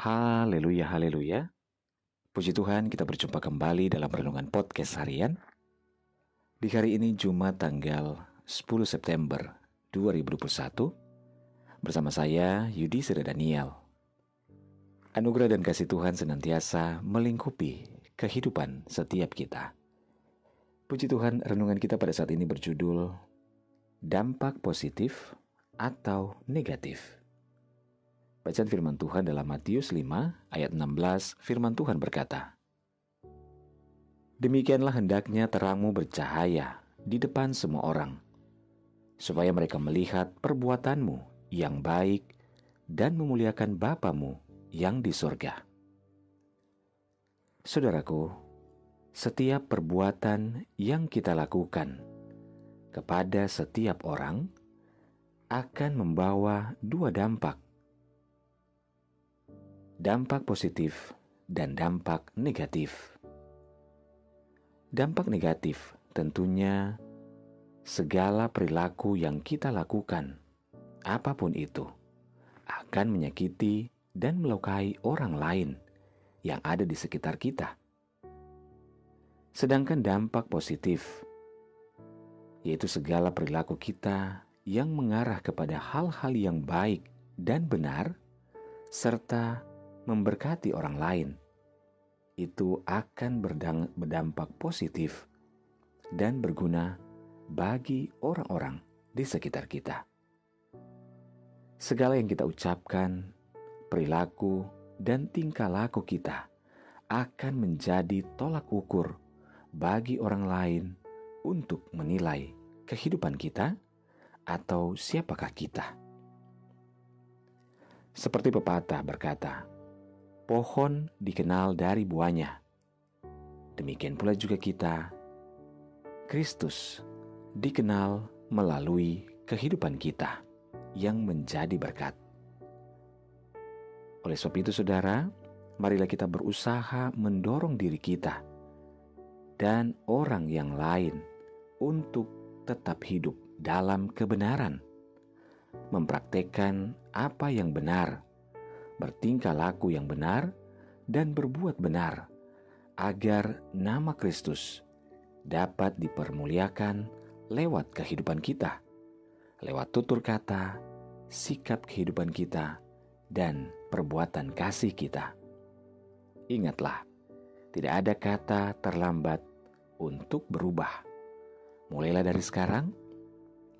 Haleluya, haleluya. Puji Tuhan, kita berjumpa kembali dalam renungan podcast harian. Di hari ini Jumat tanggal 10 September 2021 bersama saya Yudi Sira Daniel. Anugerah dan kasih Tuhan senantiasa melingkupi kehidupan setiap kita. Puji Tuhan, renungan kita pada saat ini berjudul Dampak Positif atau Negatif. Bacaan firman Tuhan dalam Matius 5 ayat 16 firman Tuhan berkata, Demikianlah hendaknya terangmu bercahaya di depan semua orang, supaya mereka melihat perbuatanmu yang baik dan memuliakan Bapamu yang di surga. Saudaraku, setiap perbuatan yang kita lakukan kepada setiap orang akan membawa dua dampak dampak positif dan dampak negatif. Dampak negatif tentunya segala perilaku yang kita lakukan, apa pun itu, akan menyakiti dan melukai orang lain yang ada di sekitar kita. Sedangkan dampak positif, yaitu segala perilaku kita yang mengarah kepada hal-hal yang baik dan benar, serta memberkati orang lain, itu akan berdampak positif dan berguna bagi orang-orang di sekitar kita. Segala yang kita ucapkan, perilaku, dan tingkah laku kita akan menjadi tolak ukur bagi orang lain untuk menilai kehidupan kita atau siapakah kita. Seperti pepatah berkata, pohon dikenal dari buahnya. Demikian pula juga kita, Kristus dikenal melalui kehidupan kita yang menjadi berkat. Oleh sebab itu, saudara, marilah kita berusaha mendorong diri kita dan orang yang lain untuk tetap hidup dalam kebenaran, mempraktekkan apa yang benar bertingkah laku yang benar, dan berbuat benar, agar nama Kristus dapat dipermuliakan lewat kehidupan kita, lewat tutur kata, sikap kehidupan kita, dan perbuatan kasih kita. Ingatlah, tidak ada kata terlambat untuk berubah. Mulailah dari sekarang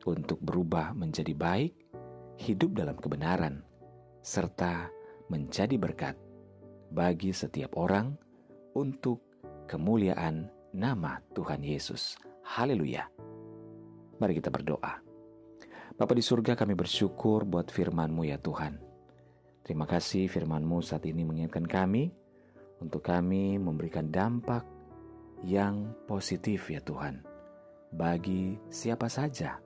untuk berubah menjadi baik, hidup dalam kebenaran, serta menjadi berkat bagi setiap orang untuk kemuliaan nama Tuhan Yesus. Haleluya. Mari kita berdoa. Bapa di surga kami bersyukur buat firman-Mu ya Tuhan. Terima kasih firman-Mu saat ini mengingatkan kami untuk kami memberikan dampak yang positif ya Tuhan bagi siapa saja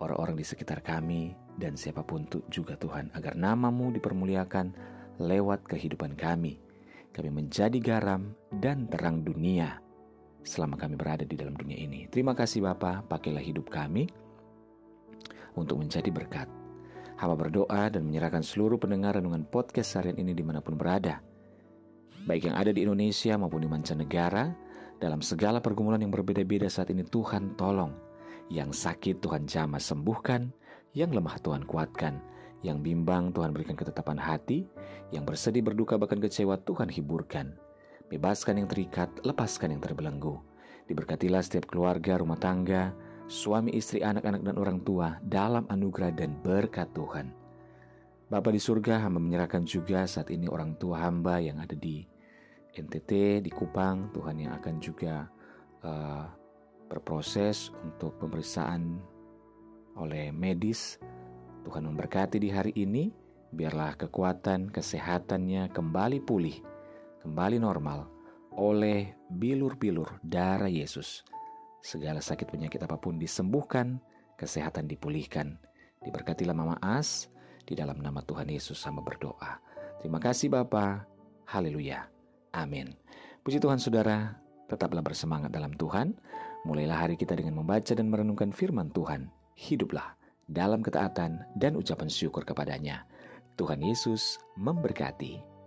orang-orang di sekitar kami dan siapa pun juga Tuhan, agar namamu dipermuliakan lewat kehidupan kami. Kami menjadi garam dan terang dunia selama kami berada di dalam dunia ini. Terima kasih Bapa, pakailah hidup kami untuk menjadi berkat. Hamba berdoa dan menyerahkan seluruh pendengar renungan podcast harian ini di mana pun berada. Baik yang ada di Indonesia maupun di mancanegara, dalam segala pergumulan yang berbeda-beda saat ini Tuhan tolong. Yang sakit Tuhan jamah sembuhkan, yang lemah Tuhan kuatkan, yang bimbang Tuhan berikan ketetapan hati, yang bersedih berduka bahkan kecewa Tuhan hiburkan. Bebaskan yang terikat, lepaskan yang terbelenggu. Diberkatilah setiap keluarga, rumah tangga, suami, istri, anak-anak, dan orang tua dalam anugerah dan berkat Tuhan. Bapa di surga, hamba menyerahkan juga saat ini orang tua hamba yang ada di NTT, di Kupang, Tuhan yang akan juga uh, berproses untuk pemeriksaan oleh medis. Tuhan memberkati di hari ini, biarlah kekuatan kesehatannya kembali pulih, kembali normal oleh bilur-bilur darah Yesus. Segala sakit penyakit apa pun disembuhkan, kesehatan dipulihkan. Diberkatilah Mama As, di dalam nama Tuhan Yesus sama berdoa. Terima kasih Bapa. Haleluya. Amin. Puji Tuhan saudara, tetaplah bersemangat dalam Tuhan. Mulailah hari kita dengan membaca dan merenungkan firman Tuhan hiduplah dalam ketaatan dan ucapan syukur kepadanya. Tuhan Yesus memberkati.